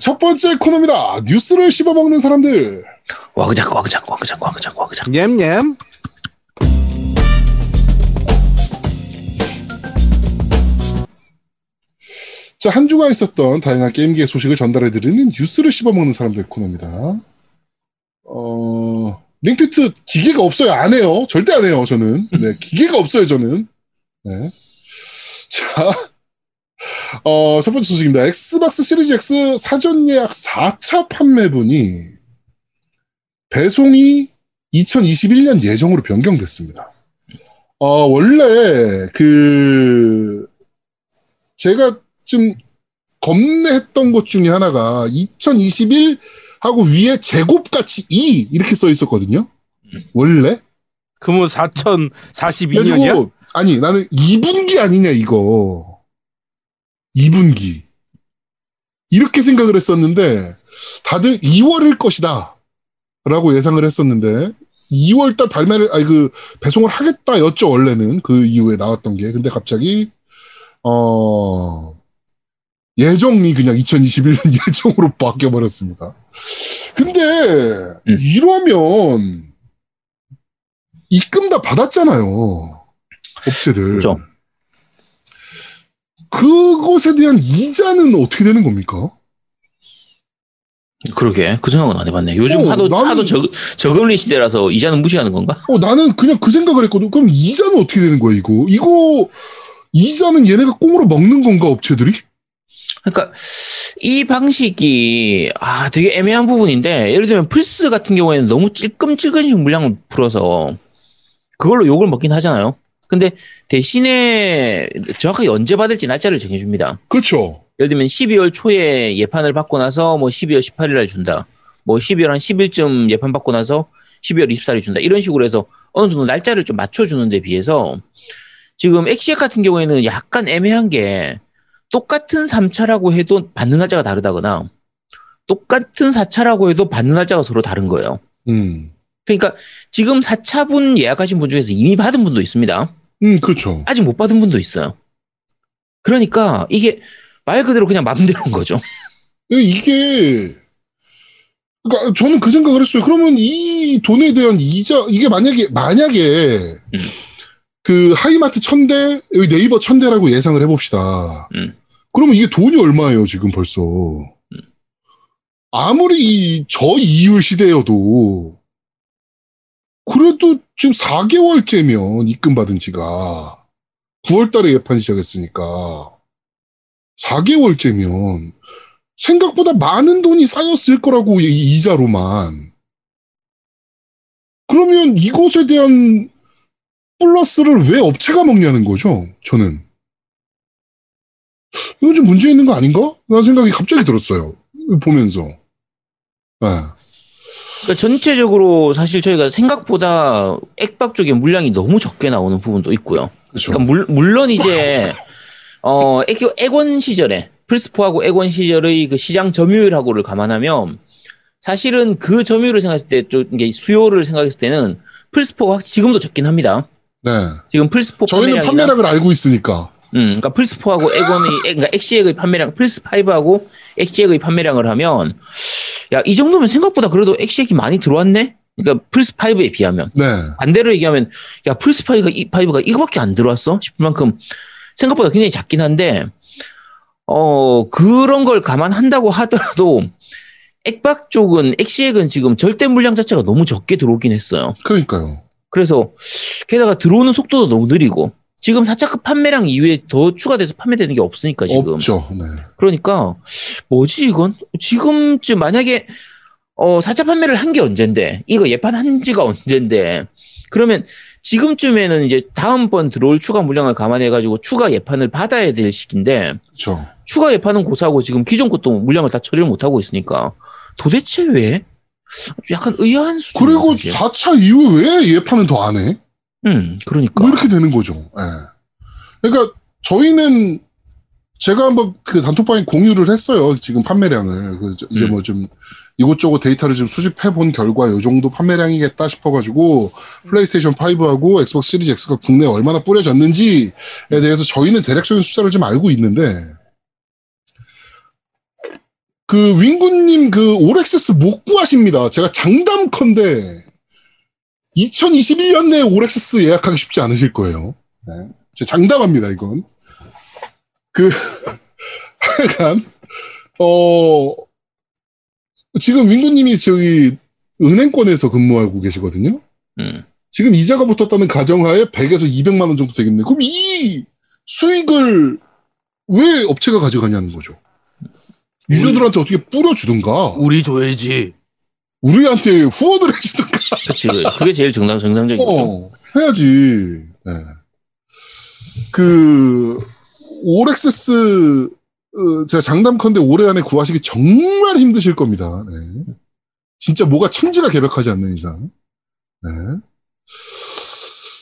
첫 번째 코너입니다. 뉴스를 씹어먹는 사람들. 와그작 와그작 와그작 와그작 와그작. 냠냠. 자, 한 주간 있었던 다양한 게임기의 소식을 전달해드리는 뉴스를 씹어먹는 사람들 코너입니다. 어, 링피트 기계가 없어요. 안 해요. 절대 안 해요, 저는. 네, 기계가 없어요, 저는. 네. 자, 어, 첫 번째 소식입니다. 엑스박스 시리즈 X 사전 예약 4차 판매분이 배송이 2021년 예정으로 변경됐습니다. 어, 원래 그 제가 좀 겁내했던 것 중에 하나가 2021 하고 위에 제곱같이 2 이렇게 써 있었거든요. 원래. 그러면 4042년이야? 그래가지고 아니 나는 2분기 아니냐 이거. 2분기. 이렇게 생각을 했었는데 다들 2월일 것이다. 라고 예상을 했었는데 2월달 발매를 아니 그 배송을 하겠다 였죠 원래는 그 이후에 나왔던 게 근데 갑자기 어 예정이 그냥 2021년 예정으로 바뀌어 버렸습니다. 근데 음. 이러면 입금 다 받았잖아요. 업체들. 그죠. 그것에 대한 이자는 어떻게 되는 겁니까? 그러게 그 생각은 안 해봤네. 요즘 어, 하도 나는- 하도 저 저금리 시대라서 이자는 무시하는 건가? 어, 나는 그냥 그 생각을 했거든. 그럼 이자는 어떻게 되는 거야, 이거? 이거, 이자는 얘네가 꽁으로 먹는 건가, 업체들이? 그러니까 이 방식이 아 되게 애매한 부분인데 예를 들면 플스 같은 경우에는 너무 찔끔찔끔씩 물량을 풀어서 그걸로 욕을 먹긴 하잖아요. 근데 대신에 정확하게 언제 받을지 날짜를 정해줍니다. 그렇죠. 예를 들면 12월 초에 예판을 받고 나서 뭐 12월 18일 날 준다. 뭐 12월 한 10일쯤 예판 받고 나서 12월 24일에 준다. 이런 식으로 해서 어느 정도 날짜를 좀 맞춰주는 데 비해서 지금 엑시엑 같은 경우에는 약간 애매한 게 똑같은 3차라고 해도 받는 날짜가 다르다거나 똑같은 4차라고 해도 받는 날짜가 서로 다른 거예요. 음. 그러니까 지금 4차분 예약하신 분 중에서 이미 받은 분도 있습니다. 음, 그렇죠. 아직 못 받은 분도 있어요. 그러니까 이게 말 그대로 그냥 마음대로인 거죠. 이게, 그러니까 저는 그 생각을 했어요. 그러면 이 돈에 대한 이자, 이게 만약에, 만약에, 음. 그 하이마트 천대, 네이버 천대라고 예상을 해봅시다. 음. 그러면 이게 돈이 얼마예요, 지금 벌써. 아무리 이 저이율 시대여도, 그래도 지금 4개월째면 입금 받은 지가 9월 달에 예판 시작했으니까 4개월째면 생각보다 많은 돈이 쌓였을 거라고 이 이자로만. 그러면 이것에 대한 플러스를 왜 업체가 먹냐는 거죠, 저는. 이건 좀 문제 있는 거 아닌가? 라는 생각이 갑자기 들었어요. 보면서. 네. 그러니까 전체적으로 사실 저희가 생각보다 액박 쪽에 물량이 너무 적게 나오는 부분도 있고요. 그렇죠. 그러니까 물, 물론 이제 어 액, 액원 시절에 플스포하고 액원 시절의 그 시장 점유율하고를 감안하면 사실은 그 점유율을 생각했을 때 좀 이게 수요를 생각했을 때는 플스포가 지금도 적긴 합니다. 네. 지금 플스포 저희는 판매량을 알고 있으니까. 음, 그러니까 플스4하고 액원의, 액- 그러니까 엑시액의 판매량, 플스 5하고 엑시액의 판매량을 하면, 야, 이 정도면 생각보다 그래도 엑시액이 많이 들어왔네? 그러니까 플스5에 비하면. 네. 반대로 얘기하면, 야, 플스5가, 이, 5가 이거밖에 안 들어왔어? 싶을 만큼 생각보다 굉장히 작긴 한데, 어, 그런 걸 감안한다고 하더라도, 액박 쪽은, 엑시액은 지금 절대 물량 자체가 너무 적게 들어오긴 했어요. 그러니까요. 그래서 게다가 들어오는 속도도 너무 느리고 지금 4차급 판매량 이후에 더 추가돼서 판매되는 게 없으니까 지금 없죠. 네. 그러니까 뭐지 이건 지금쯤 만약에 어 4차 판매를 한 게 언젠데 이거 예판 한 지가 언젠데 그러면 지금쯤에는 이제 다음번 들어올 추가 물량을 감안해 가지고 추가 예판을 받아야 될 시기인데 그렇죠. 추가 예판은 고사하고 지금 기존 것도 물량을 다 처리를 못 하고 있으니까 도대체 왜 약간 의아한 수준 그리고 4차 이후에 왜 예판은 더안 해? 음 그러니까 뭐 이렇게 되는 거죠. 예. 그러니까 저희는 제가 한번 그 단톡방에 공유를 했어요. 지금 판매량을 그 저- 이제 음. 뭐좀 이곳저곳 데이터를 좀 수집해 본 결과 이 정도 판매량이겠다 싶어가지고 플레이스테이션 5하고 Xbox Series X가 국내에 얼마나 뿌려졌는지에 대해서 저희는 대략적인 숫자를 좀 알고 있는데 그 윙구님 그 올엑세스 못 구하십니다. 제가 장담컨대 2021년 내에 올엑세스 예약하기 쉽지 않으실 거예요. 네. 제가 장담합니다, 이건. 그, 하여간, 어, 지금 윙구님이 저기 은행권에서 근무하고 계시거든요. 음. 지금 이자가 붙었다는 가정하에 100에서 200만 원 정도 되겠네. 그럼 이 수익을 왜 업체가 가져가냐는 거죠. 유저들한테 어떻게 뿌려주든가, 우리 줘야지. 우리한테 후원을 해주든가, 그치. 그게 제일 정상, 정상적이죠. 어, 해야지. 네. 그, 올엑세스, 어, 제가 장담컨대 올해 안에 구하시기 정말 힘드실 겁니다. 네. 진짜 뭐가 천지가 개벽하지 않는 이상. 네.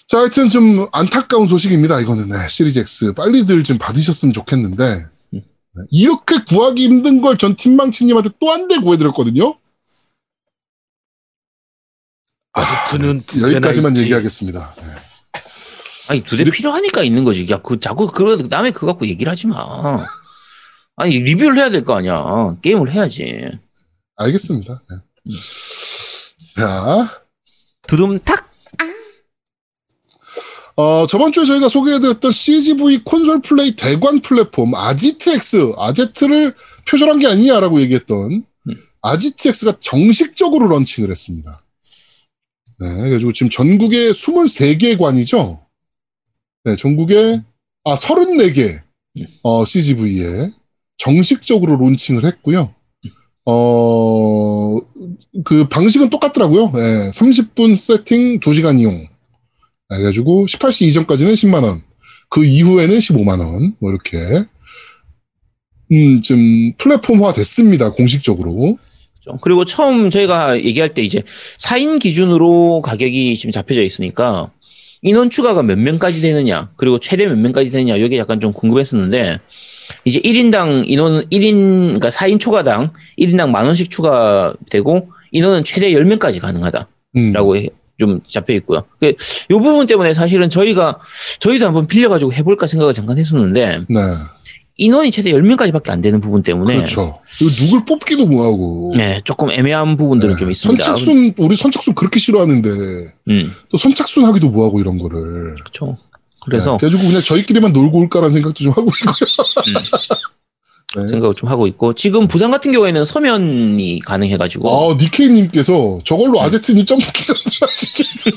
자, 하여튼 좀 안타까운 소식입니다. 이거는 네, 시리즈 X 빨리들 좀 받으셨으면 좋겠는데 네, 이렇게 구하기 힘든 걸 전 팀망치님한테 또 한 대 구해드렸거든요. 아지트는 두 개나 여기까지만 있지. 얘기하겠습니다. 네. 아니, 두 대 필요하니까 있는 거지. 야, 그, 자꾸, 그, 남의 그거 갖고 얘기를 하지 마. 아니, 리뷰를 해야 될 거 아니야. 게임을 해야지. 알겠습니다. 네. 자, 두둠탁! 어, 저번 주에 저희가 소개해드렸던 CGV 콘솔 플레이 대관 플랫폼 아지트X, 아제트를 표절한 게 아니냐라고 얘기했던 아지트X가 정식적으로 런칭을 했습니다. 네, 그래가지고 지금 전국에 23개 관이죠? 네, 전국에, 아, 34개, 어, CGV에 정식적으로 론칭을 했고요. 어, 그 방식은 똑같더라고요. 네, 30분 세팅 2시간 이용. 그래가지고 18시 이전까지는 10만 원, 그 이후에는 15만 원, 뭐 이렇게 음, 좀 플랫폼화 됐습니다 공식적으로. 좀. 그리고 처음 저희가 얘기할 때 이제 4인 기준으로 가격이 지금 잡혀져 있으니까 인원 추가가 몇 명까지 되느냐, 그리고 최대 몇 명까지 되느냐, 이게 약간 좀 궁금했었는데, 이제 1인당 인원, 1인, 그러니까 4인 초과당 1인당 만 원씩 추가되고, 인원은 최대 10명까지 가능하다. 음, 라고 해- 좀 잡혀 있고요. 그, 요 부분 때문에 사실은 저희가, 저희도 한번 빌려가지고 해볼까 생각을 잠깐 했었는데, 네, 인원이 최대 10명까지밖에 안 되는 부분 때문에, 그렇죠. 누굴 뽑기도 뭐하고. 네, 조금 애매한 부분들은 네, 좀 있습니다. 선착순 우리 선착순 그렇게 싫어하는데 음, 또 선착순 하기도 뭐하고 이런 거를. 그렇죠. 그래서 네, 그래가지고 그냥 저희끼리만 놀고 올까라는 생각도 좀 하고 있고요. 네. 생각을 좀 하고 있고, 지금 부산 같은 경우에는 서면이 가능해가지고, 아, 니케이님께서 저걸로 아제트님 점프 키가 하시죠.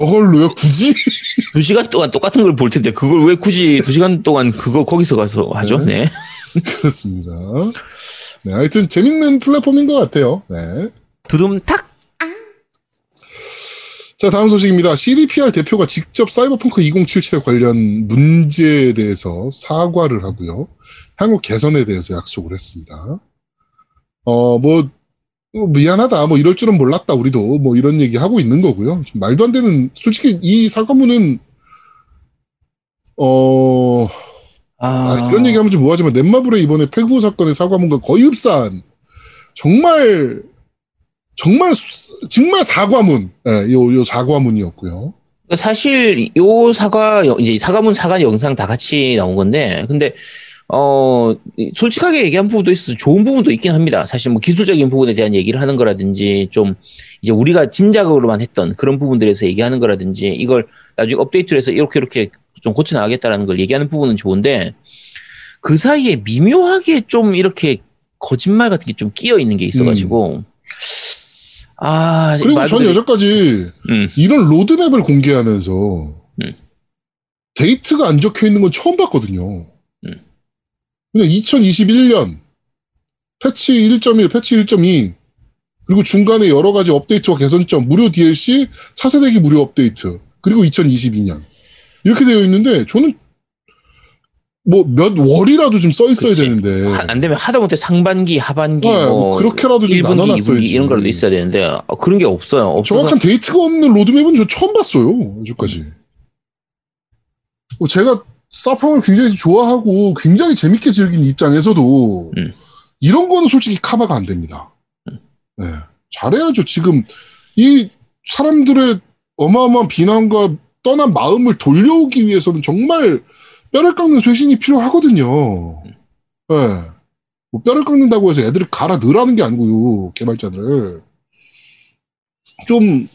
저걸로요? 굳이? 두 시간 동안 똑같은 걸 볼 텐데, 그걸 왜 굳이 두 시간 동안 그거 거기서 가서 하죠? 네. 그렇습니다. 네, 하여튼 재밌는 플랫폼인 것 같아요. 네. 두둠탁! 자, 다음 소식입니다. CDPR 대표가 직접 사이버펑크 2077에 관련 문제에 대해서 사과를 하고요. 향후 개선에 대해서 약속을 했습니다. 어, 뭐, 어, 미안하다. 뭐 이럴 줄은 몰랐다. 우리도 뭐 이런 얘기 하고 있는 거고요. 좀 말도 안 되는, 솔직히 이 사과문은, 어, 아, 이런 얘기하면 좀 뭐하지만 넷마블의 이번에 패구 사건의 사과문과 거의 흡사한 정말 정말 수- 정말 사과문, 예, 요, 요 사과문이었고요. 사실 요 사과 여- 이제 사과문 사과 영상 다 같이 나온 건데 근데 어 솔직하게 얘기한 부분도 있어 좋은 부분도 있긴 합니다. 사실 뭐 기술적인 부분에 대한 얘기를 하는 거라든지 좀 이제 우리가 짐작으로만 했던 그런 부분들에서 얘기하는 거라든지 이걸 나중에 업데이트를 해서 이렇게 이렇게 좀 고쳐 나가겠다라는 걸 얘기하는 부분은 좋은데 그 사이에 미묘하게 좀 이렇게 거짓말 같은 게 좀 끼어 있는 게 있어가지고 아 그리고 말전 여태까지 음. 이런 로드맵을 공개하면서 음. date가 안 적혀 있는 건 처음 봤거든요. 음. 그냥 2021년 패치 1.1, 패치 1.2 그리고 중간에 여러 가지 업데이트와 개선점, 무료 DLC, 차세대기 무료 업데이트, 그리고 2022년 이렇게 되어 있는데 저는 뭐 몇 월이라도 좀 써 있어야 그치. 되는데 하- 안 되면 하다못해 상반기, 하반기, 네, 뭐뭐 그렇게라도 좀 1분기, 나눠놨어야지. 2분기 이런 거라도 있어야 되는데 어, 그런 게 없어요. 없어서 정확한 데이트가 없는 로드맵은 저 처음 봤어요. 아직까지. 뭐 제가 사팡을 굉장히 좋아하고 굉장히 재밌게 즐긴 입장에서도 음. 이런 거는 솔직히 카바가 안 됩니다. 네. 잘해야죠. 지금 이 사람들의 어마어마한 비난과 떠난 마음을 돌려오기 위해서는 정말 뼈를 깎는 쇄신이 필요하거든요. 네. 뭐 뼈를 깎는다고 해서 애들을 갈아 넣으라는 게 아니고요. 개발자들을. 좀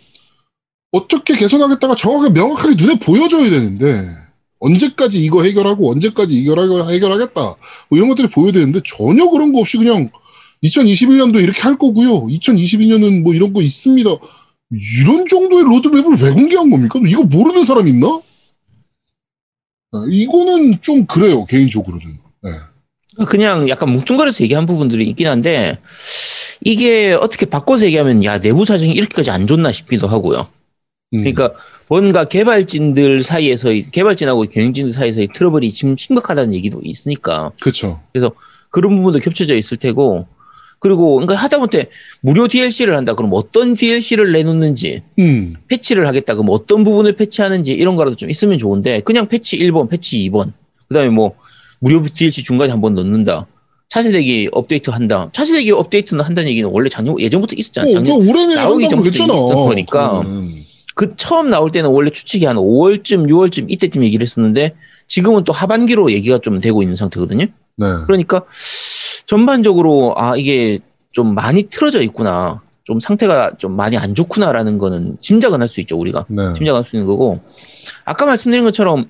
어떻게 개선하겠다가 정확하게 명확하게 눈에 보여줘야 되는데 언제까지 이거 해결하고 언제까지 해결- 해결하겠다 뭐 이런 것들이 보여야 되는데 전혀 그런 거 없이 그냥 2021년도 이렇게 할 거고요. 2022년은 뭐 이런 거 있습니다. 이런 정도의 로드맵을 왜 공개한 겁니까? 이거 모르는 사람 있나? 아, 이거는 좀 그래요 개인적으로는. 네. 그냥 약간 뭉뚱그려서 얘기한 부분들이 있긴 한데 이게 어떻게 바꿔서 얘기하면 야 내부 사정이 이렇게까지 안 좋나 싶기도 하고요. 음, 그러니까 뭔가 개발진들 사이에서 개발진하고 경영진들 사이에서의 트러블이 지금 심각하다는 얘기도 있으니까 그렇죠. 그런 부분도 겹쳐져 있을 테고 그리고 그러니까 하다못해 무료 DLC를 한다 그럼 어떤 DLC를 내놓는지 음, 패치를 하겠다 그럼 어떤 부분을 패치하는지 이런 거라도 좀 있으면 좋은데 그냥 패치 1번, 패치 2번 그다음에 뭐 무료 DLC 중간에 한 번 넣는다. 차세대기 업데이트 한다. 차세대기 업데이트는 한다는 얘기는 원래 작년 예전부터 있었잖아. 어, 작년 그 올해는 나오기 전부터. 있었던 거니까. 그거는. 그 처음 나올 때는 원래 추측이 한 5월쯤, 6월쯤 이때쯤 얘기를 했었는데 지금은 또 하반기로 얘기가 좀 되고 있는 상태거든요. 네. 그러니까 전반적으로 아 이게 좀 많이 틀어져 있구나. 좀 상태가 좀 많이 안 좋구나라는 거는 짐작은 할 수 있죠 우리가 네. 짐작할 수 있는 거고 아까 말씀드린 것처럼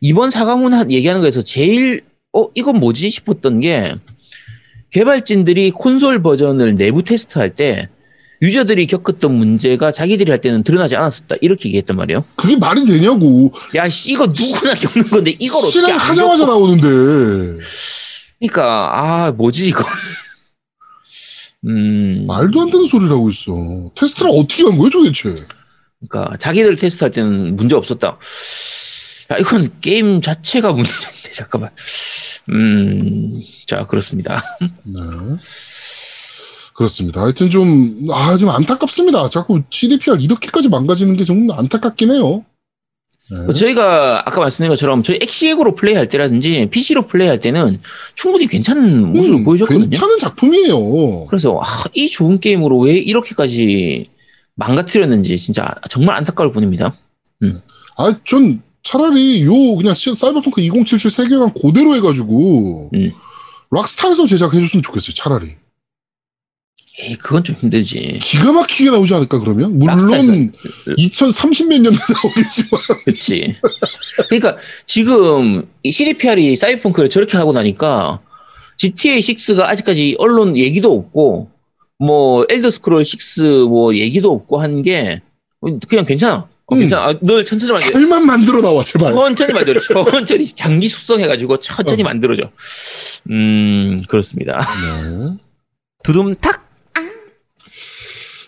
이번 사과문 한- 얘기하는 거에서 제일 어 이건 뭐지 싶었던 게 개발진들이 콘솔 버전을 내부 테스트할 때 유저들이 겪었던 문제가 자기들이 할 때는 드러나지 않았었다 이렇게 얘기했단 말이에요. 그게 말이 되냐고. 야, 씨, 이거 누구나 겪는 건데 이걸 어떻게 안 실행 하자마자 겪고 나오는데. 그러니까 아 뭐지 이거. 음, 말도 안 되는 소리를 하고 있어. 테스트를 어떻게 한 거예요, 도대체? 그러니까 자기들 테스트할 때는 문제 없었다. 야, 이건 게임 자체가 문제인데 잠깐만. 음, 자 그렇습니다. 네. 그렇습니다. 하여튼 좀, 아, 좀 안타깝습니다. 자꾸 CDPR 이렇게까지 망가지는 게 좀 안타깝긴 해요. 네. 저희가 아까 말씀드린 것처럼 저희 엑시엑으로 플레이할 때라든지 PC로 플레이할 때는 충분히 괜찮은 모습을 음, 보여줬거든요. 괜찮은 작품이에요. 그래서 아, 이 좋은 게임으로 왜 이렇게까지 망가뜨렸는지 진짜 정말 안타까울 뿐입니다. 아, 전 차라리 요 그냥 시- 사이버펑크 2077 세계관 그대로 해가지고 음. 락스타에서 제작해줬으면 좋겠어요. 차라리 에이, 그건 좀 힘들지. 기가 막히게 나오지 않을까 그러면? 물론 2030몇년 나오겠지만 그렇지. 그러니까 지금 이 CDPR이 사이버펑크를 저렇게 하고 나니까 GTA 6가 아직까지 언론 얘기도 없고 뭐 엘더 스크롤 6 뭐 얘기도 없고 한 게 그냥 괜찮아. 어, 음. 괜찮아. 아, 널 천천히 만들. 잘만 만들어 나와 제발. 천천히 만들어. 천천히 장기 숙성해가지고 천천히 어. 만들어줘. 음 그렇습니다. 네. 두둠탁.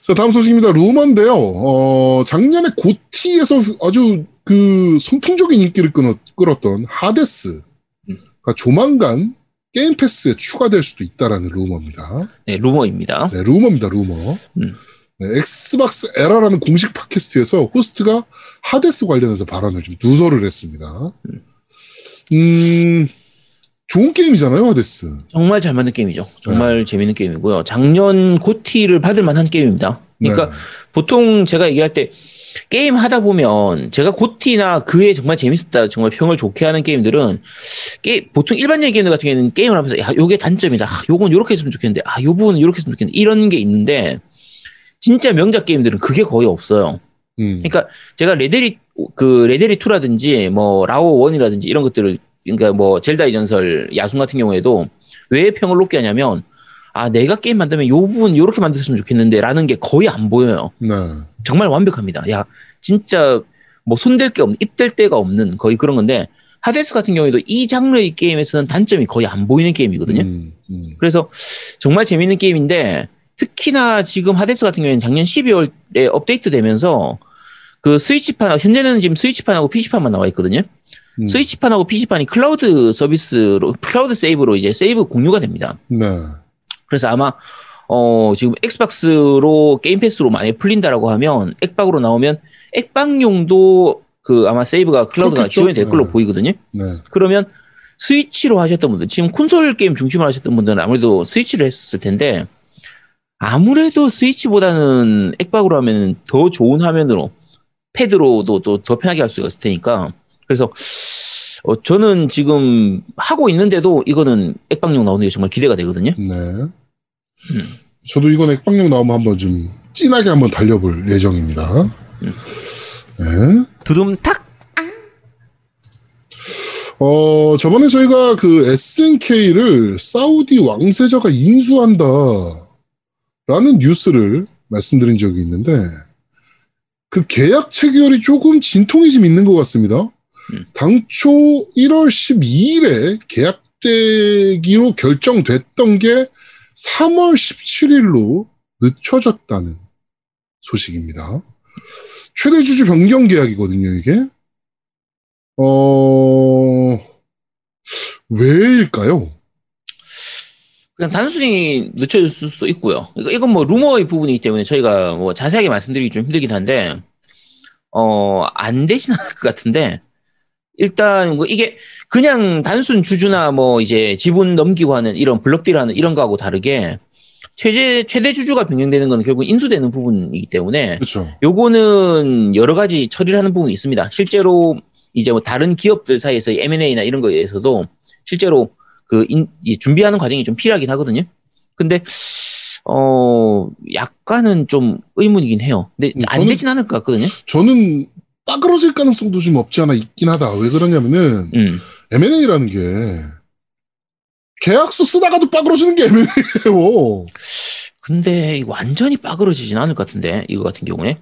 자 다음 소식입니다. 루머인데요. 어, 작년에 GOTY에서 아주 그 선풍적인 인기를 끊었, 끌었던 Hades가 조만간 Game Pass에 추가될 수도 있다라는 루머입니다. 네 루머입니다. 네, 루머입니다, 루머. 음. 네, Xbox Era라는 공식 팟캐스트에서 호스트가 Hades 관련해서 발언을 좀 누설을 했습니다. 음, 좋은 게임이잖아요, 하데스. 정말 잘 만든 게임이죠. 정말 네. 재밌는 게임이고요. 작년 고티를 받을 만한 게임입니다. 그러니까 네. 보통 제가 얘기할 때 게임 하다 보면 제가 고티나 그에 정말 재밌었다, 정말 평을 좋게 하는 게임들은 게 보통 일반적인 게임들 같은 경우에는 게임을 하면서 야, 요게 단점이다. 아, 요건 요렇게 했으면 좋겠는데, 아, 요 부분은 요렇게 했으면 좋겠는데 이런 게 있는데 진짜 명작 게임들은 그게 거의 없어요. 음, 그러니까 제가 레데리 그 레데리 2라든지 뭐 라오 1이라든지 이런 것들을 그러니까 뭐 젤다의 전설 야숨 같은 경우에도 왜 평을 높게 하냐면 아 내가 게임 만들면 요 부분 요렇게 만들었으면 좋겠는데라는 게 거의 안 보여요. 네. 정말 완벽합니다. 야 진짜 뭐 손댈 게 없는 입댈 데가 없는 거의 그런 건데 하데스 같은 경우에도 이 장르의 게임에서는 단점이 거의 안 보이는 게임이거든요. 음, 음. 그래서 정말 재밌는 게임인데 특히나 지금 하데스 같은 경우에는 작년 12월에 업데이트 되면서 그 스위치판 현재는 지금 스위치판하고 PC판만 나와 있거든요. 음. 스위치판하고 PC판이 클라우드 서비스로 클라우드 세이브로 이제 세이브 공유가 됩니다. 네. 그래서 아마 어 지금 Xbox로 Game Pass로 많이 풀린다라고 하면 엑박으로 나오면 엑박용도 그 아마 세이브가 클라우드가. 지원이 될 걸로 네. 보이거든요. 네. 그러면 스위치로 하셨던 분들, 지금 콘솔 게임 중심으로 하셨던 분들은 아무래도 스위치를 했을 텐데, 아무래도 스위치보다는 액박으로 하면 더 좋은 화면으로, 패드로도 또 더 편하게 할 수가 있을 테니까, 그래서, 어, 저는 지금 하고 있는데도 이거는 액방용 나오는 게 정말 기대가 되거든요. 네. 저도 이건 액방용 나오면 한번 좀 진하게 한번 달려볼 예정입니다. 네. 두둠탁 어, 저번에 저희가 그 SNK를 사우디 왕세자가 인수한다. 라는 뉴스를 말씀드린 적이 있는데, 그 계약 체결이 조금 진통이 좀 있는 것 같습니다. 음. 당초 1월 12일에 계약되기로 결정됐던 게 3월 17일로 늦춰졌다는 소식입니다. 최대 주주 변경 계약이거든요, 이게. 어, 왜일까요? 그냥 단순히 늦춰졌을 수도 있고요. 이건 뭐 루머의 부분이기 때문에 저희가 뭐 자세하게 말씀드리기 좀 힘들긴 한데 어, 안 않을 것 같은데 일단 뭐 이게 그냥 단순 주주나 뭐 이제 지분 넘기고 하는 이런 블럭딜하는 이런 거하고 다르게 최대 최대 주주가 변경되는 건 결국 인수되는 부분이기 때문에 그렇죠. 요거는 여러 가지 처리를 하는 부분이 있습니다. 실제로 이제 뭐 다른 기업들 사이에서 M&A나 이런 거에 대해서도 실제로 그 인- 이 준비하는 과정이 좀 필요하긴 하거든요. 근데 어 약간은 좀 의문이긴 해요. 근데 음, 안 저는- 되진 않을 것 같거든요. 저는 빠그러질 가능성도 좀 없지 않아 있긴 하다. 왜 그러냐면은 음. M&A라는 게 계약서 쓰다가도 빠그러지는 게 M&A예요. 근데 완전히 빠그러지진 않을 것 같은데 이거 같은 경우에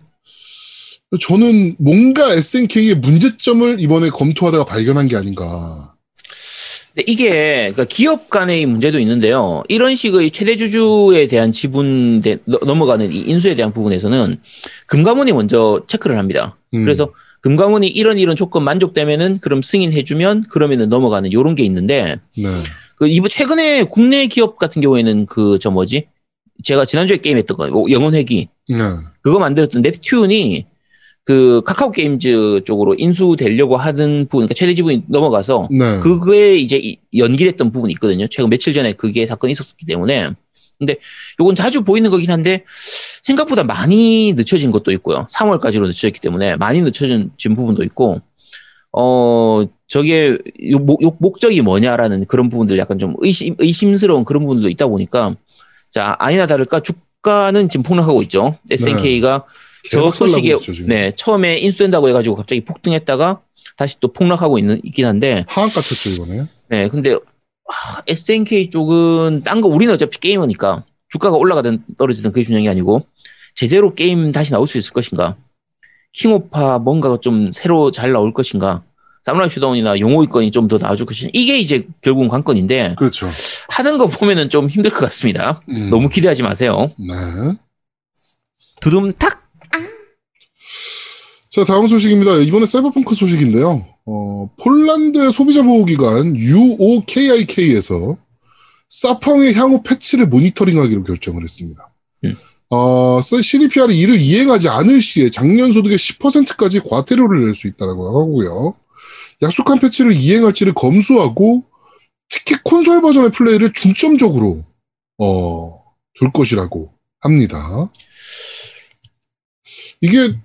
저는 뭔가 SNK의 문제점을 이번에 검토하다가 발견한 게 아닌가. 근데 이게 그러니까 기업 간의 문제도 있는데요. 이런 식의 최대 주주에 대한 지분 대, 너- 넘어가는 이 인수에 대한 부분에서는 금감원이 먼저 체크를 합니다. 음, 그래서 금감원이 이런 이런 조건 만족되면은 그럼 승인해주면 그러면은 넘어가는 요런 게 있는데 네. 그 이번 최근에 국내 기업 같은 경우에는 그 저 뭐지 제가 지난주에 게임했던 거뭐 영혼회기 네. 그거 만들었던 넵튠이 그 카카오 게임즈 쪽으로 인수되려고 하는 부분 그러니까 최대 지분이 넘어가서 네. 그거에 이제 이- 연기됐던 부분이 있거든요. 최근 며칠 전에 그게 사건이 있었기 때문에. 근데 요건 자주 보이는 거긴 한데 생각보다 많이 늦춰진 것도 있고요. 3월까지로 늦춰졌기 때문에 많이 늦춰진 진 부분도 있고 어 저게 요, 목- 목적이 뭐냐라는 그런 부분들 약간 좀 의심 의심스러운 그런 부분도 있다 보니까 자 아니나 다를까 주가는 지금 폭락하고 있죠. SNK가 저 소식에 있죠. 네 처음에 인수된다고 해가지고 갑자기 폭등했다가 다시 또 폭락하고 있는 있긴 한데 하한가 쳤죠, 이번에. 네, 근데 아, SNK 쪽은 딴 거 우리는 어차피 게이머니까 주가가 올라가든 떨어지든 그게 중요한 게 아니고 제대로 게임 다시 나올 수 있을 것인가? 킹오파 뭔가 좀 새로 잘 나올 것인가? 사무라이 쇼다운이나 용호의 권이 좀 더 나와줄 것인가? 이게 이제 결국은 관건인데 그렇죠. 하는 거 보면은 좀 힘들 것 같습니다. 음, 너무 기대하지 마세요. 네. 두둠탁. 자, 다음 소식입니다. 이번에 사이버펑크 소식인데요. 어, 폴란드 소비자 보호기관 UOKIK에서 사펑의 향후 패치를 모니터링하기로 결정을 했습니다. 음. 어, CDPR이 이를 이행하지 않을 시에 작년 소득의 10%까지 과태료를 낼 수 있다고 하고요. 약속한 패치를 이행할지를 검수하고 특히 콘솔 버전의 플레이를 중점적으로 어, 둘 것이라고 합니다. 이게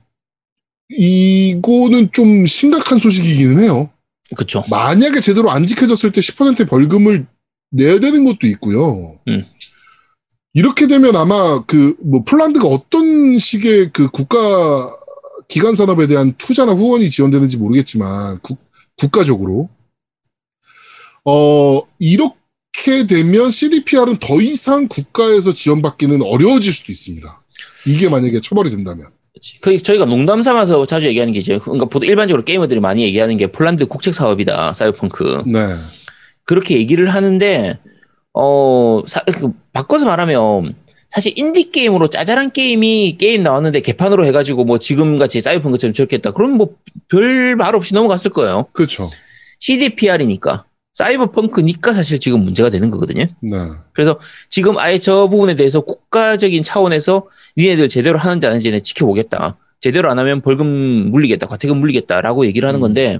이거는 좀 심각한 소식이기는 해요. 그쵸. 만약에 제대로 안 지켜졌을 때 10%의 벌금을 내야 되는 것도 있고요. 음. 이렇게 되면 아마 그 뭐 폴란드가 어떤 식의 그 국가 기관 산업에 대한 투자나 후원이 지원되는지 모르겠지만 국, 국가적으로 어 이렇게 되면 CDPR은 더 이상 국가에서 지원받기는 어려워질 수도 있습니다. 이게 만약에 처벌이 된다면. 그 저희가 농담 삼아서 자주 얘기하는 게 이제 그러니까 보통 일반적으로 게이머들이 많이 얘기하는 게 폴란드 국책 사업이다 사이버펑크. 네. 그렇게 얘기를 하는데 어 사- 그 바꿔서 말하면 사실 인디 게임으로 짜잘한 게임이 게임 나왔는데 개판으로 해가지고 뭐 지금 같이 사이버펑크처럼 저렇게 했다. 그럼 뭐 별 말 없이 넘어갔을 거예요. 그렇죠. CDPR이니까 사이버펑크니까 사실 지금 문제가 되는 거거든요. 네. 그래서 지금 아예 저 부분에 대해서 국가적인 차원에서 니네들 제대로 하는지 안 하는지는 지켜보겠다. 제대로 안 하면 벌금 물리겠다, 과태금 물리겠다라고 얘기를 하는 음. 건데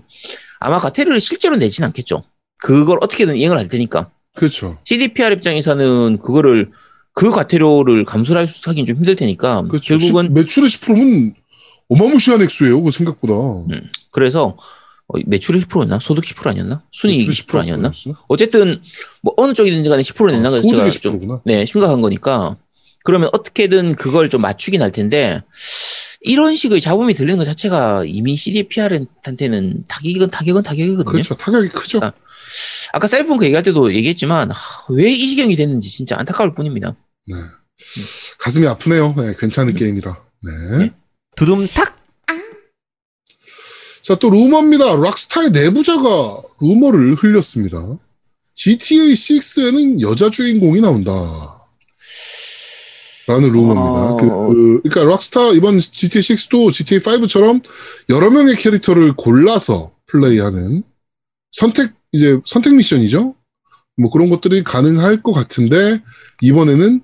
아마 과태료를 실제로 내진 않겠죠. 그걸 어떻게든 이행을 할 테니까. 그렇죠. CDPR 입장에서는 그거를 그 과태료를 감수를 하긴 좀 힘들 테니까 그렇죠. 결국은 시- 매출의 10%면 어마무시한 액수예요. 그 생각보다. 음. 그래서 어, 매출이 10%였나? 소득 10% 아니었나? 순이익 10% 아니었나? 어쨌든 뭐 어느 쪽이든지 간에 10% 낸다는 것 자체가 아, 소득의 좀 10%구나. 네, 심각한 거니까 그러면 어떻게든 그걸 좀 맞추긴 할 텐데 이런 식의 잡음이 들리는 것 자체가 이미 CDPR한테는 타격은 타격은 타격이거든요. 그렇죠. 타격이 크죠. 아, 아까 사이버펑크 얘기할 때도 얘기했지만 왜 이 지경이 됐는지 진짜 안타까울 뿐입니다. 네. 가슴이 아프네요. 네, 괜찮은 게임이다. 네. 네. 두둠탁. 자, 또 루머입니다. 락스타의 내부자가 루머를 흘렸습니다. GTA 6에는 여자 주인공이 나온다. 라는 루머입니다. 어. 그, 그, 그러니까 락스타 이번 GTA 6도 GTA 5처럼 여러 명의 캐릭터를 골라서 플레이하는 선택 이제 선택 미션이죠. 뭐 그런 것들이 가능할 것 같은데 이번에는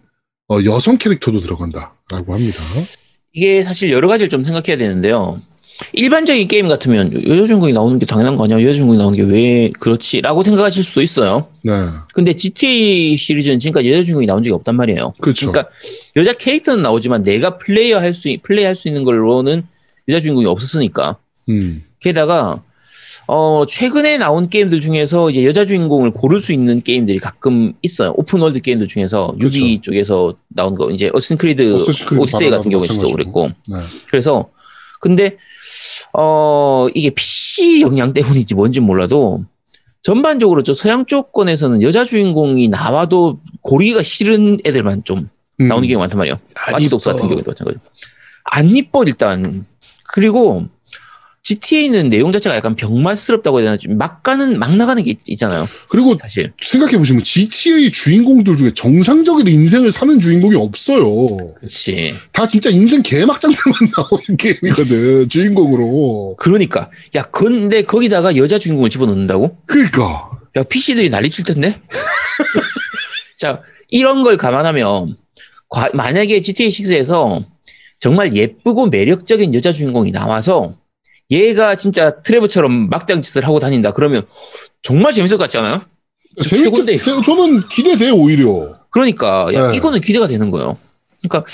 어, 여성 캐릭터도 들어간다라고 합니다. 이게 사실 여러 가지를 좀 생각해야 되는데요. 일반적인 게임 같으면 여자 주인공이 나오는 게 당연한 거 아니야? 여자 주인공이 나오는 게 왜 그렇지?라고 생각하실 수도 있어요. 네, 근데 GTA 시리즈는 지금까지 여자 주인공이 나온 적이 없단 말이에요. 그렇죠. 그러니까 여자 캐릭터는 나오지만 내가 플레이어 할 수, 플레이할 수 있는 걸로는 여자 주인공이 없었으니까. 음, 게다가 어 최근에 나온 게임들 중에서 이제 여자 주인공을 고를 수 있는 게임들이 가끔 있어요. 오픈월드 게임들 중에서 유비 쪽에서 나온 거 이제 Assassin's Creed 그렇죠. Assassin's Creed Odyssey 같은 경우에도 마찬가지고. 그랬고 네. 그래서 근데 어 이게 PC 영향 때문인지 뭔지 몰라도 전반적으로 저 서양 쪽권에서는 여자 주인공이 나와도 고르기가 싫은 애들만 좀 음. 나오는 경우가 많단 말이에요. 안 Watch Dogs 이뻐. 같은 경우에도 마찬가지로. 안 이뻐 일단. 그리고 GTA는 내용 자체가 약간 병맛스럽다고 해야 되나 좀 막 가는 막 나가는 게 있- 있잖아요. 그리고 사실. 생각해 보시면 GTA 주인공들 중에 정상적인 인생을 사는 주인공이 없어요. 그렇지. 다 진짜 인생 개막장들만 나오는 게임이거든 주인공으로. 그러니까 야 근데 거기다가 여자 주인공을 집어넣는다고? 그러니까 야 PC들이 난리 칠 텐데. 자 이런 걸 감안하면 과- 만약에 GTA 6에서 정말 예쁘고 매력적인 여자 주인공이 나와서 얘가 진짜 트레버처럼 막장 짓을 하고 다닌다 그러면 정말 재밌을 것 같지 않아요? 재밌겠어요. 저는 기대돼 오히려. 그러니까 야, 네. 이거는 기대가 되는 거예요. 그러니까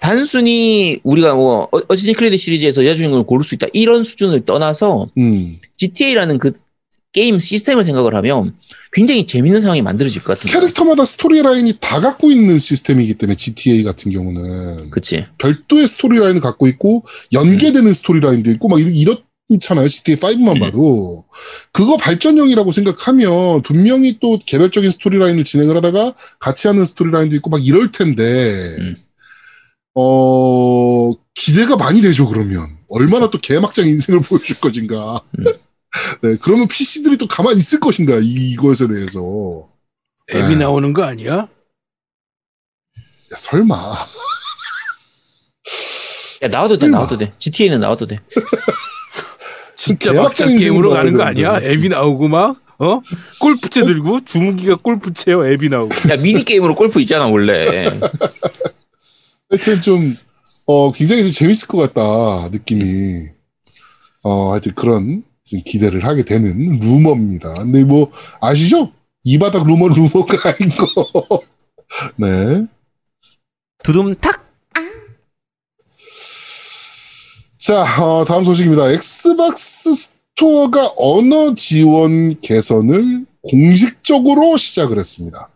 단순히 우리가 뭐 어- 어쨌든 크레드 시리즈에서 여자 주인공을 고를 수 있다 이런 수준을 떠나서 음. GTA라는 그 게임 시스템을 생각을 하면 굉장히 재밌는 상황이 만들어질 것 거예요. 캐릭터마다 스토리 라인이 다 갖고 있는 시스템이기 때문에 GTA 같은 경우는 그치. 별도의 스토리 라인을 갖고 있고 연계되는 스토리 라인도 있고 막 이렇- 이렇잖아요. GTA 5만 음. 봐도 그거 발전형이라고 생각하면 분명히 또 개별적인 스토리 라인을 진행을 하다가 같이 하는 스토리 라인도 있고 막 이럴 텐데 음. 어 기대가 많이 되죠. 그러면 얼마나 또 개막장 인생을 보여줄 것인가. 음. 네, 그러면 PC들이 또 가만히 있을 것인가 이- 이것에 대해서 앱이 네. 나오는 거 아니야? 야, 설마 야 나와도 돼 설마. 나와도 돼. GTA는 나와도 돼. 진짜 막장 게임으로 가는 거 아니야? 앱이 나오고 막 어? 골프채 들고 주무기가 골프채요. 앱이 나오고. 야 미니 게임으로 골프 있잖아 원래. 하여튼 좀, 어, 굉장히 좀 재밌을 것 같다, 느낌이. 어, 하여튼 그런 좀 기대를 하게 되는 루머입니다. 근데 뭐, 아시죠? 이 바닥 루머 루머가 아닌 거. 네. 두둠탁. 자, 어, 다음 소식입니다. 엑스박스 스토어가 언어 지원 개선을 공식적으로 시작을 했습니다.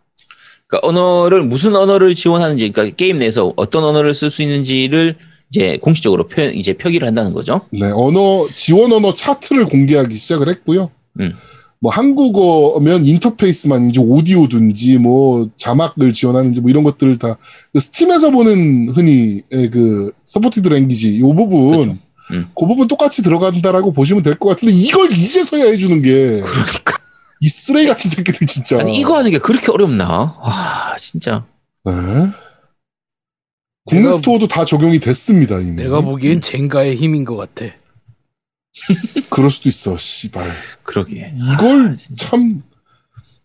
그러니까 언어를 무슨 언어를 지원하는지 그러니까 게임 내에서 어떤 언어를 쓸 수 있는지를 이제 공식적으로 표 이제 표기를 한다는 거죠. 네, 언어, 지원 언어 차트를 공개하기 시작을 했고요. 음. 뭐 한국어면 인터페이스만인지 오디오든지 뭐 자막을 지원하는지 뭐 이런 것들을 다그 Steam에서 보는 흔히 예, 그 supported language 이 부분 그렇죠. 음. 그 부분 똑같이 들어간다라고 보시면 될 것 같은데 이걸 이제서야 해주는 게이 쓰레기 같은 새끼들 진짜. 아니 이거 하는 게 그렇게 어렵나? 와 진짜. 네. 국내 내가- 스토어도 다 적용이 됐습니다 이미. 내가 보기엔 젠가의 힘인 것 같아. 그럴 수도 있어. 씨발. 그러게. 이걸 아. 참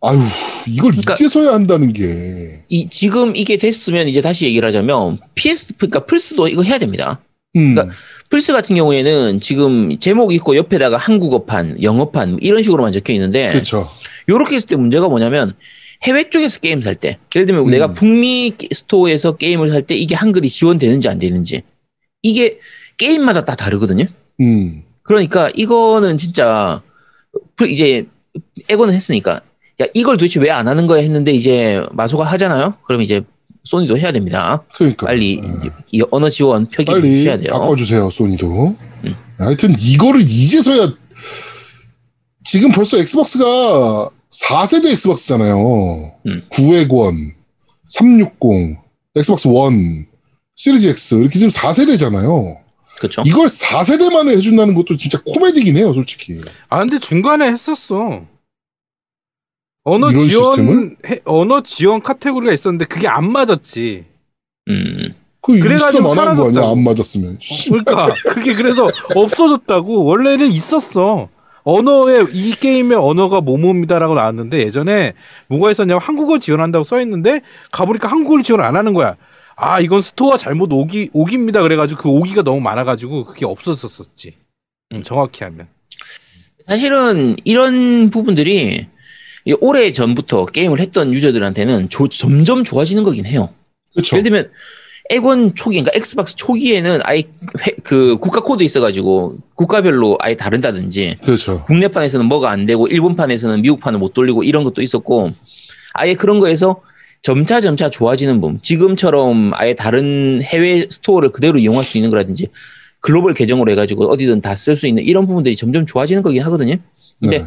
아유 이걸 그러니까- 이제서야 한다는 게 이 지금 이게 됐으면 이제 다시 얘기를 하자면 PS 그러니까 플스도 이거 해야 됩니다. 음, 그러니까 플스 같은 경우에는 지금 제목 있고 옆에다가 한국어판, 영어판 이런 식으로만 적혀 있는데 그렇죠. 요렇게 했을 때 문제가 뭐냐면 해외 쪽에서 게임 살 때, 예를 들면 음. 내가 북미 게- 스토어에서 게임을 살 때 이게 한글이 지원되는지 안 되는지 이게 게임마다 다 다르거든요. 음, 그러니까 이거는 진짜 그 이제 에고는 했으니까 야 이걸 도대체 왜 안 하는 거야 했는데 이제 마소가 하잖아요. 그럼 이제 소니도 해야 됩니다. 그러니까 빨리 네. 언어 지원 표기를 빨리 해주셔야 돼요. 바꿔주세요 소니도. 음. 하여튼 이거를 이제서야 지금 벌써 Xbox가 4세대 Xbox잖아요. 음. 900원, 360, Xbox One, Series X 이렇게 지금 4세대잖아요. 그렇죠. 이걸 4세대 만에 해준다는 것도 진짜 코미디긴 해요, 솔직히. 아 근데 중간에 했었어. 언어 지원? 해- 언어 지원 카테고리가 있었는데 그게 안 맞았지. 음. 그 그래가지고? 사라졌다고. 안 맞았으면. 그러니까 그게 그래서 없어졌다고 원래는 있었어. 언어에 이 게임의 언어가 뭐뭐입니다라고 나왔는데 예전에 뭐가 있었냐면 한국어 지원한다고 써 있는데 가보니까 한국어를 지원 안 하는 거야. 아 이건 store 잘못 오기 오기입니다. 그래가지고 그 오기가 너무 많아가지고 그게 없어졌었지. 음, 정확히 하면. 사실은 이런 부분들이 이 오래 전부터 게임을 했던 유저들한테는 조- 점점 좋아지는 거긴 해요. 그렇죠. 예를 들면 액원 초기, 그러니까 Xbox 초기에는 아예 회- 그 국가 코드 있어가지고 국가별로 아예 다른다든지 그렇죠. 국내판에서는 뭐가 안 되고 일본판에서는 미국판을 못 돌리고 이런 것도 있었고 아예 그런 거에서 점차 점차 좋아지는 부분 지금처럼 아예 다른 해외 store를 그대로 이용할 수 있는 거라든지 글로벌 계정으로 해가지고 어디든 다 쓸 수 있는 이런 부분들이 점점 좋아지는 거긴 하거든요. 근데 네.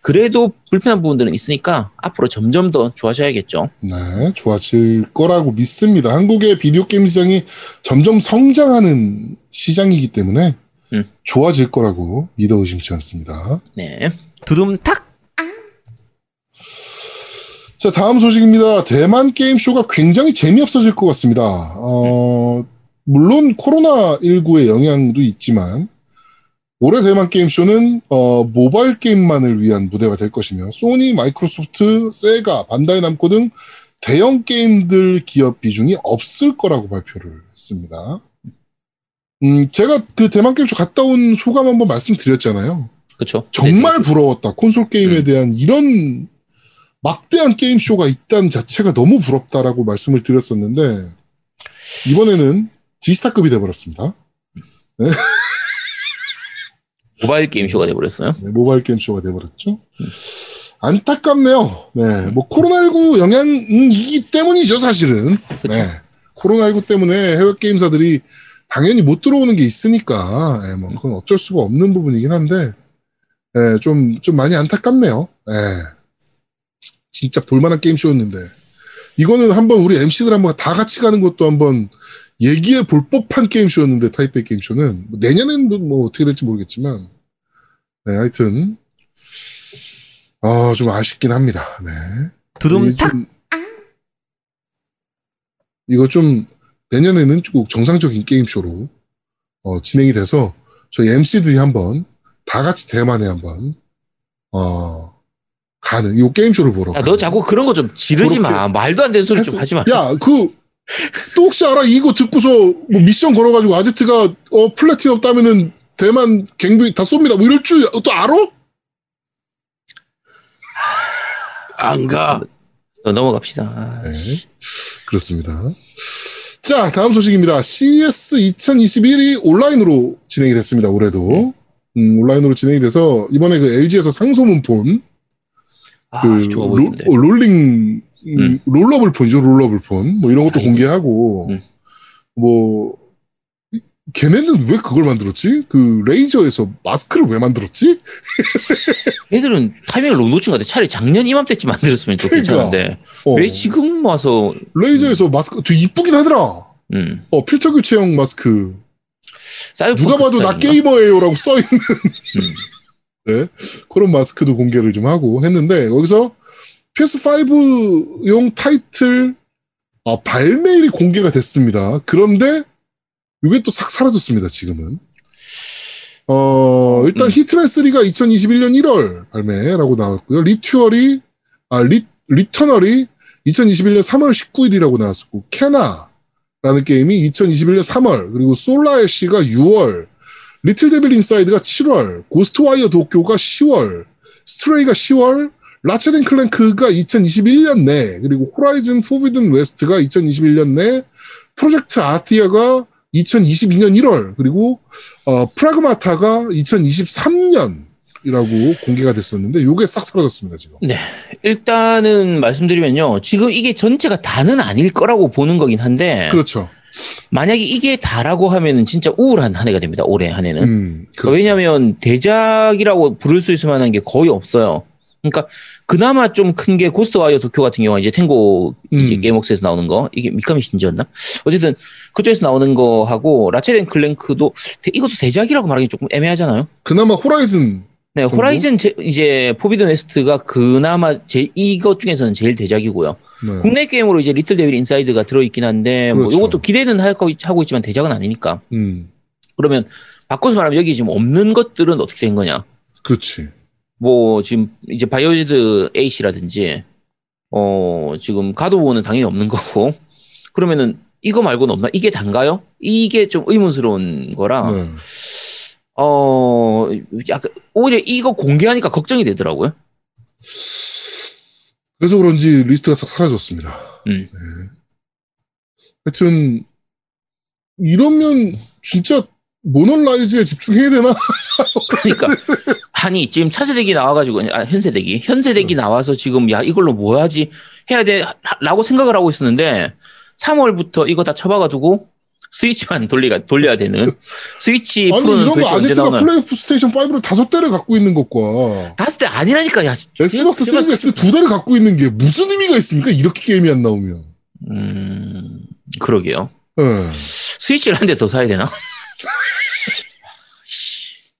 그래도 불편한 부분들은 있으니까 앞으로 점점 더 좋아져야겠죠. 네, 좋아질 거라고 믿습니다. 한국의 비디오 게임 시장이 점점 성장하는 시장이기 때문에 음. 좋아질 거라고 믿어 의심치 않습니다. 네. 두둠탁. 자, 다음 소식입니다. 대만 게임쇼가 굉장히 재미없어질 것 같습니다. 어, 물론 코로나19의 영향도 있지만, 올해 대만 게임쇼는, 어, 모바일 게임만을 위한 무대가 될 것이며, 소니, 마이크로소프트, 세가, 반다이 남코 등 대형 게임들 기업 비중이 없을 거라고 발표를 했습니다. 음, 제가 그 대만 게임쇼 갔다 온 소감 한번 말씀드렸잖아요. 그렇죠. 정말 부러웠다. 콘솔 게임에 음. 대한 이런 막대한 게임쇼가 있다는 자체가 너무 부럽다라고 말씀을 드렸었는데, 이번에는 지스타급이 돼버렸습니다. 모바일 게임 쇼가 돼버렸어요. 네, 모바일 게임 쇼가 돼버렸죠. 안타깝네요. 네, 뭐 코로나19 영향이기 때문이죠, 사실은. 네, 코로나19 때문에 해외 게임사들이 당연히 못 들어오는 게 있으니까, 네, 뭐 그건 어쩔 수가 없는 부분이긴 한데, 네, 좀, 좀 많이 안타깝네요. 네. 진짜 볼만한 게임 쇼였는데. 이거는 한번 우리 MC들 한번 다 같이 가는 것도 한번 얘기해 볼 법한 게임쇼였는데, 타이페이 게임쇼는. 뭐 내년에는 뭐 어떻게 될지 모르겠지만, 네, 하여튼, 어, 좀 아쉽긴 합니다. 네. 두둠탁. 좀- 이거 좀 내년에는 꼭 정상적인 게임쇼로 어, 진행이 돼서 저희 MC들이 한번 다 같이 대만에 한번 어, 가는 이 게임쇼를 보러 야, 너 가는. 자꾸 그런 거 좀 지르지 마. 말도 안 되는 소리 좀 했- 하지 마. 야, 그, 또 혹시 알아? 이거 듣고서 뭐 미션 걸어가지고 아제트가, 어, 플래티넘 따면은 대만 갱비 다 쏩니다. 뭐 이럴 줄 또 알아? 안 가. 너 넘어갑시다. 아, 네. 그렇습니다. 자, 다음 소식입니다. CES 2021이 온라인으로 진행이 됐습니다. 올해도. 음, 온라인으로 진행이 돼서 이번에 그 LG에서 상소문 폰, 아, 그 좋아 롤, 보이는데. 어, 롤링 음, 음. rollable 폰이죠. rollable 폰. 뭐 이런 것도 아이고. 공개하고 음. 뭐 이- 걔네는 왜 그걸 만들었지? 그 레이저에서 마스크를 왜 만들었지? 얘들은 타이밍을 너무 놓친 것 같아. 차라리 작년 이맘때쯤 만들었으면 또 그러니까. 괜찮은데. 어, 왜 지금 와서, 레이저에서 마스크 되게 이쁘긴 하더라. 음. 어, 필터 교체형 마스크. 누가 봐도 나 스타일인가? 게이머예요라고 써 있는 음. 네, 그런 마스크도 공개를 좀 하고 했는데 여기서 PS5용 타이틀 아, 발매일이 공개가 됐습니다. 그런데 이게 또 싹 사라졌습니다. 지금은. 어, 일단 음. 히트맨 3가 2021년 1월 발매라고 나왔고요. 리튜얼이 아, 리, Returnal이 2021년 3월 19일이라고 나왔었고 Kena라는 게임이 2021년 3월 그리고 Solar Ash가 6월 Little Devil Inside가 7월, Ghostwire Tokyo가 10월, Stray가 10월, Ratchet and Clank가 2021년 내, 그리고 Horizon Forbidden West가 2021년 내, Project Athia가 2022년 1월, 그리고 어, Pragmata가 2023년 공개가 됐었는데 요게 싹 사라졌습니다 지금. 일단은 말씀드리면요. 지금 이게 전체가 다는 아닐 거라고 보는 거긴 한데 그렇죠. 만약에 이게 다라고 하면은 진짜 우울한 한 해가 됩니다. 올해 한 해는. 음, 그, 왜냐하면 대작이라고 부를 수 있을 만한 게 거의 없어요. 그러니까 그나마 좀 큰 게 고스트 와이어 도쿄 같은 경우는 이제 탱고 이제 음. 게임웍스에서 나오는 거 이게 미카미 신지였나? 어쨌든 그쪽에서 나오는 거 하고 라체덴 클랭크도 대- 이것도 대작이라고 말하기 조금 애매하잖아요. 그나마 Horizon 네, 정도? Horizon 제- 이제 Forbidden West가 그나마 제 이것 중에서는 제일 대작이고요. 네. 국내 게임으로 이제 Little Devil Inside가 들어있긴 한데 뭐 그렇죠. 이것도 기대는 하고, 있- 하고 있지만 대작은 아니니까. 음, 그러면 바꿔서 말하면 여기 지금 없는 것들은 어떻게 된 거냐? 그렇지. 뭐 지금 이제 Biohazard 8이라든지 어 지금 God of War는 당연히 없는 거고 그러면은 이거 말고는 없나? 이게 단가요? 이게 좀 의문스러운 거라 네. 어 약간 오히려 이거 공개하니까 걱정이 되더라고요. 그래서 그런지 리스트가 싹 사라졌습니다. 음. 네. 하여튼 이러면 진짜 모논라이즈에 집중해야 되나? 그러니까 아니 지금 차세대기 나와가지고 아, 현세대기. 현세대기 나와서 지금 야 이걸로 뭐 하지? 해야 돼라고 생각을 하고 있었는데 3월부터 이거 다 처박아 두고 스위치만 돌리가 돌려야 되는. 스위치 아니 프로는 도대체 언제 아제트가 나오나. 플레이스테이션 5를 다섯 대를 갖고 있는 것과 다섯 대 아니라니까 야 Xbox Series X 두 대를 갖고 있는 게 무슨 의미가 있습니까? 이렇게 게임이 안 나오면. 음 그러게요. 네. 스위치를 한 대 더 사야 되나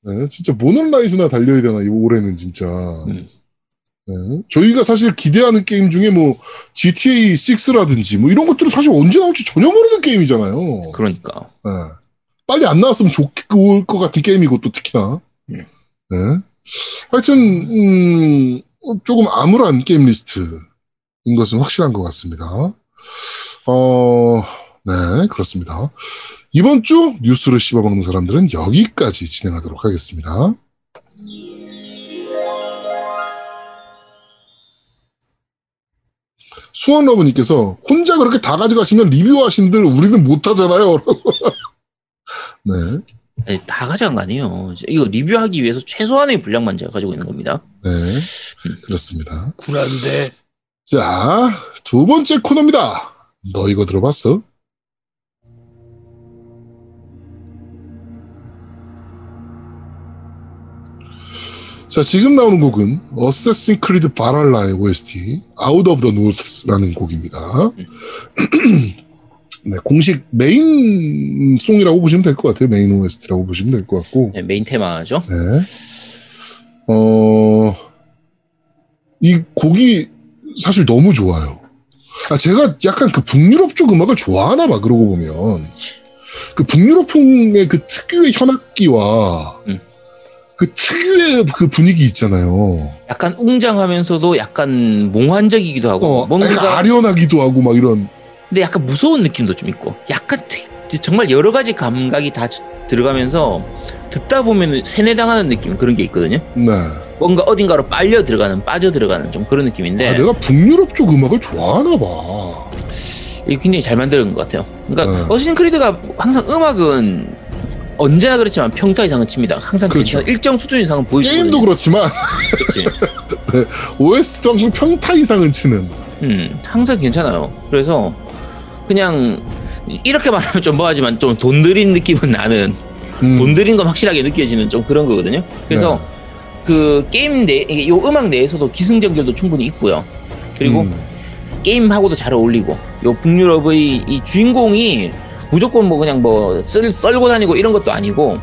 네, 진짜 몬헌 Rise나 달려야 되나 이 올해는 진짜. 음. 네. 저희가 사실 기대하는 게임 중에 뭐 GTA 6라든지 뭐 이런 것들은 사실 언제 나올지 전혀 모르는 게임이잖아요. 그러니까 네. 빨리 안 나왔으면 좋을 것 같은 게임이고 또 특히나. 음. 네. 하여튼 음, 조금 암울한 게임 리스트인 것은 확실한 것 같습니다. 어, 네, 그렇습니다. 이번 주 뉴스를 씹어먹는 사람들은 여기까지 진행하도록 하겠습니다. 수원러브님께서 혼자 그렇게 다 가져가시면 리뷰하신들 우리는 못하잖아요. 네, 아니, 다 가져간 거 아니에요 이거 리뷰하기 위해서 최소한의 분량만 제가 가지고 있는 겁니다 네, 그렇습니다. 굴한데 자, 두 번째 코너입니다. 너 이거 들어봤어? 자, 지금 나오는 곡은 Assassin's Creed Valhalla의 OST Out of the North라는 곡입니다. 네, 공식 main song이라고 보시면 될 것 같아요. main OST라고 보시면 될 것 같고. 네, 메인 테마죠 네. 어, 이 곡이 사실 너무 좋아요. 아, 제가 약간 그 북유럽 쪽 음악을 좋아하나 봐, 그러고 보면. 그 북유럽풍의 그 특유의 현악기와 음. 그 특유의 그 분위기 있잖아요. 약간 웅장하면서도 약간 몽환적이기도 하고 어, 뭔가 아련하기도 하고 막 이런. 근데 약간 무서운 느낌도 좀 있고 약간 정말 여러 가지 감각이 다 들어가면서 듣다 보면 세뇌당하는 느낌 그런 게 있거든요. 네. 뭔가 어딘가로 빨려 들어가는 빠져 들어가는 좀 그런 느낌인데 아, 내가 북유럽 쪽 음악을 좋아하나 봐. 이게 굉장히 잘 만든 것 같아요. 그러니까 네. 어시신 크리드가 항상 음악은 언제나 그렇지만 평타 이상은 칩니다. 항상 그렇죠. 일정 수준 이상은 보여주거든요. 게임도 그렇지만 그렇지. OST 항상 평타 이상은 치는. 음, 항상 괜찮아요. 그래서 그냥 이렇게 말하면 좀 뭐하지만 좀 돈 들인 느낌은 나는 음, 돈 들인 건 확실하게 느껴지는 좀 그런 거거든요. 그래서 네. 그 게임 내, 이게 요 음악 내에서도 기승전결도 충분히 있고요. 그리고 음, 게임하고도 잘 어울리고 요 북유럽의 이 주인공이 무조건 뭐 그냥 뭐 썰, 썰고 다니고 이런 것도 아니고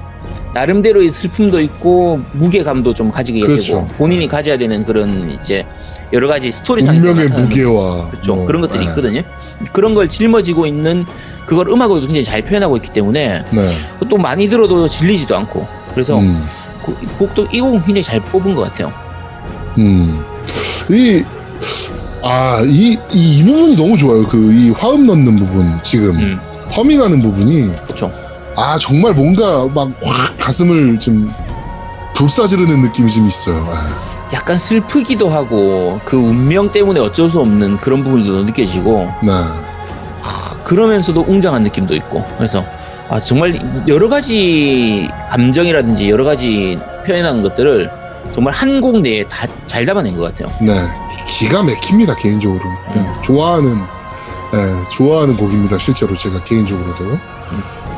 나름대로의 슬픔도 있고 무게감도 좀 가지게 그렇죠. 되고 본인이 가져야 되는 그런 이제 여러 가지 스토리상의 운명의 무게와 그렇죠 뭐, 그런 것들이 네. 있거든요. 그런 걸 짊어지고 있는 그걸 음악으로도 굉장히 잘 표현하고 있기 때문에 네. 또 많이 들어도 질리지도 않고 그래서 음, 그- 곡도 이 곡은 굉장히 잘 뽑은 것 같아요. 음. 이, 아, 이, 이, 이 부분이 너무 좋아요. 그, 이 화음 넣는 부분, 지금. 음, 허밍하는 부분이, 그렇죠. 아, 정말 뭔가 막 확 가슴을 좀 불사지르는 느낌이 좀 있어요. 아, 약간 슬프기도 하고 그 운명 때문에 어쩔 수 없는 그런 부분도 느껴지고 네. 그러면서도 웅장한 느낌도 있고 그래서 아 정말 여러 가지 감정이라든지 여러 가지 표현하는 것들을 정말 한 곡 내에 다 잘 담아낸 것 같아요. 네, 기가 막힙니다 개인적으로. 네, 좋아하는 네, 좋아하는 곡입니다 실제로 제가 개인적으로도.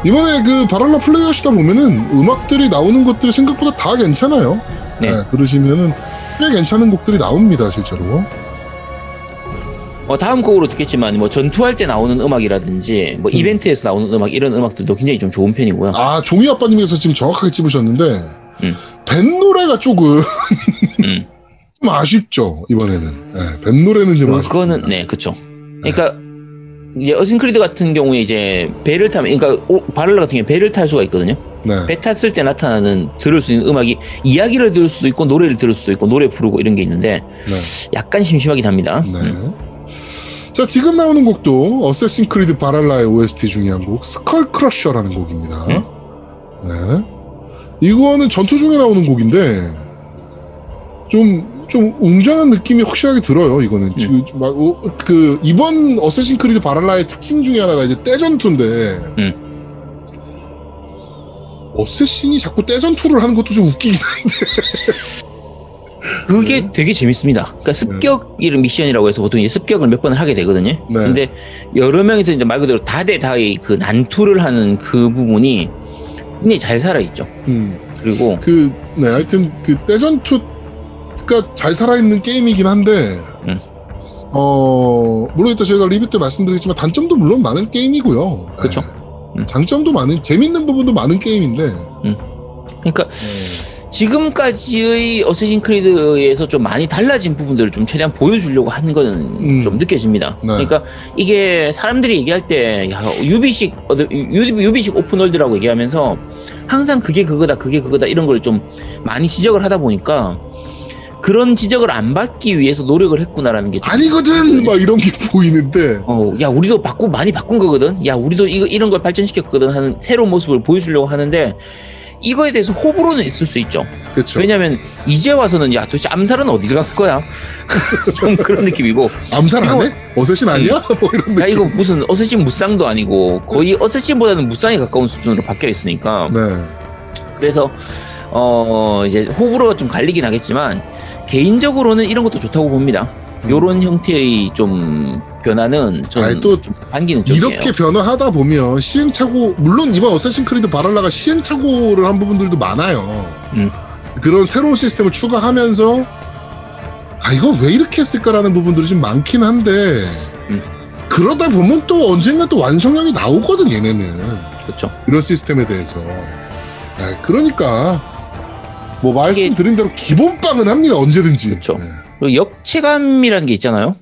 이번에 그 바랄라 플레이 하시다 보면은 음악들이 나오는 것들이 생각보다 다 괜찮아요. 네. 네, 들으시면은 꽤 괜찮은 곡들이 나옵니다 실제로. 어, 다음 곡으로 듣겠지만 뭐 전투할 때 나오는 음악이라든지 뭐 음. 이벤트에서 나오는 음악 이런 음악들도 굉장히 좀 좋은 편이고요. 아 종이 아빠님께서 지금 정확하게 찝으셨는데 음. 뱃노래가 조금 음. 좀 아쉽죠 이번에는. 네, 뱃노래는 좀 아쉽죠. 그거는 네, 그렇죠. 그러니까 이제 Assassin Creed 같은 경우에 이제 배를 타면 그러니까 오- 바랄라 같은 경우에 배를 탈 수가 있거든요. 네. 배 탔을 때 나타나는 들을 수 있는 음악이 이야기를 들을 수도 있고 노래를 들을 수도 있고 노래 부르고 이런 게 있는데 네. 약간 심심하긴 합니다. 네. 음. 자, 지금 나오는 곡도 Assassin Creed Valhalla의 OST 중에 한 곡, Skull Crusher라는 곡입니다. 음. 네. 이거는 전투 중에 나오는 곡인데, 좀, 좀 웅장한 느낌이 확실하게 들어요, 이거는. 음. 지금, 막, 어, 그, 이번 어쌔신 크리드 바랄라의 특징 중에 하나가 이제 떼전투인데, 음. 어쌔신이 자꾸 떼전투를 하는 것도 좀 웃기긴 한데. 그게 되게 재밌습니다. 그러니까 습격 이런 미션이라고 해서 보통 이제 습격을 몇 번을 하게 되거든요. 네. 근데 여러 명이서 이제 말 그대로 다대다의 그 난투를 하는 그 부분이 굉장히 잘 살아 있죠. 음. 그리고 그, 네, 하여튼, 그, 떼전투 가잘 살아있는 게임이긴 한데, 음. 어, 물론 이따 저희가 리뷰 때 말씀드리겠지만, 단점도 물론 많은 게임이고요. 네. 음. 장점도 많은, 재밌는 부분도 많은 게임인데, 그러니까 지금까지의 어쌔신 크리드에서 좀 많이 달라진 부분들을 좀 최대한 보여주려고 하는 거는 음. 좀 느껴집니다. 네. 그러니까 이게 사람들이 얘기할 때 야, 유비식 유비식 오픈월드라고 얘기하면서 항상 그게 그거다 그게 그거다 이런 걸 좀 많이 지적을 하다 보니까 그런 지적을 안 받기 위해서 노력을 했구나라는 게 좀- 아니거든! 막 이런 게 보이는데, 어, 야, 우리도 바꾸 많이 바꾼 거거든. 야, 우리도 이거 이런 걸 발전시켰거든 하는 새로운 모습을 보여주려고 하는데 이거에 대해서 호불호는 있을 수 있죠. 그쵸. 왜냐면 이제 와서는 야, 도대체 암살은 어디를 간 거야? 좀 그런 느낌이고. 암살 안 이거- 해? 어쌔신 아니야? 뭐 이런 느낌. 야, 이거 무슨 어쌔신 무쌍도 아니고 거의 어쌔신보다는 무쌍에 가까운 수준으로 바뀌어 있으니까. 네. 그래서 어 이제 호불호가 좀 갈리긴 하겠지만 개인적으로는 이런 것도 좋다고 봅니다. 요런 형태의 좀 변화는 좀, 아니, 또좀 반기는 쪽이에요. 이렇게 변화하다 보면 시행착오 물론 이번 어쌔신 크리드 바랄라가 시행착오를 한 부분들도 많아요. 음. 그런 새로운 시스템을 추가하면서 아 이거 왜 이렇게 했을까라는 부분들이 좀 많긴 한데 음. 그러다 보면 또 언젠가 또 완성형이 나오거든 얘네는 그렇죠. 이런 시스템에 대해서 아, 그러니까 뭐 말씀드린 대로 기본빵은 합니다 언제든지 그쵸. 네. 역체감이라는 게 있잖아요.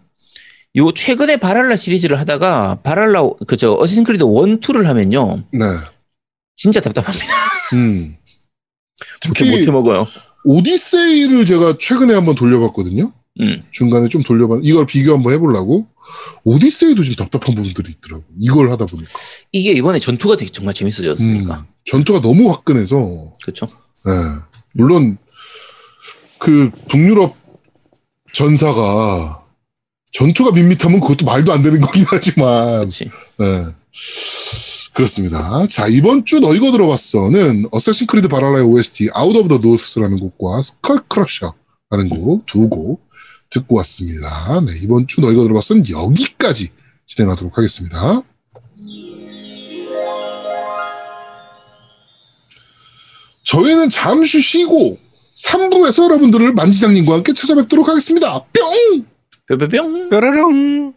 요 최근에 바랄라 시리즈를 하다가 바랄라 그저 어시신 크리드 1, 2를 하면요. 네. 진짜 답답합니다. 음. 특히 못해 먹어요. 오디세이를 제가 최근에 한번 돌려봤거든요. 음. 중간에 좀 돌려봤, 이걸 비교 한번 해보려고. 오디세이도 좀 답답한 부분들이 있더라고. 이걸 하다 보니까. 이게 이번에 전투가 되게 정말 재밌어졌으니까. 음, 전투가 너무 화끈해서, 그렇죠. 예. 물론, 그, 북유럽 전사가, 전투가 밋밋하면 그것도 말도 안 되는 거긴 하지만, 그렇지. 예. 그렇습니다. 자, 이번 주 너희가 들어봤어는 Assassin Creed Valhalla의 OST Out of the North라는 곡과 Skull Crusher라는 곡 두 곡 듣고 왔습니다. 네, 이번 주 너희가 들어봤어는 여기까지 진행하도록 하겠습니다. 저희는 잠시 쉬고 3부에서 여러분들을 만지장님과 함께 찾아뵙도록 하겠습니다. 뿅! 뿅뿅뿅. 뾰로롱.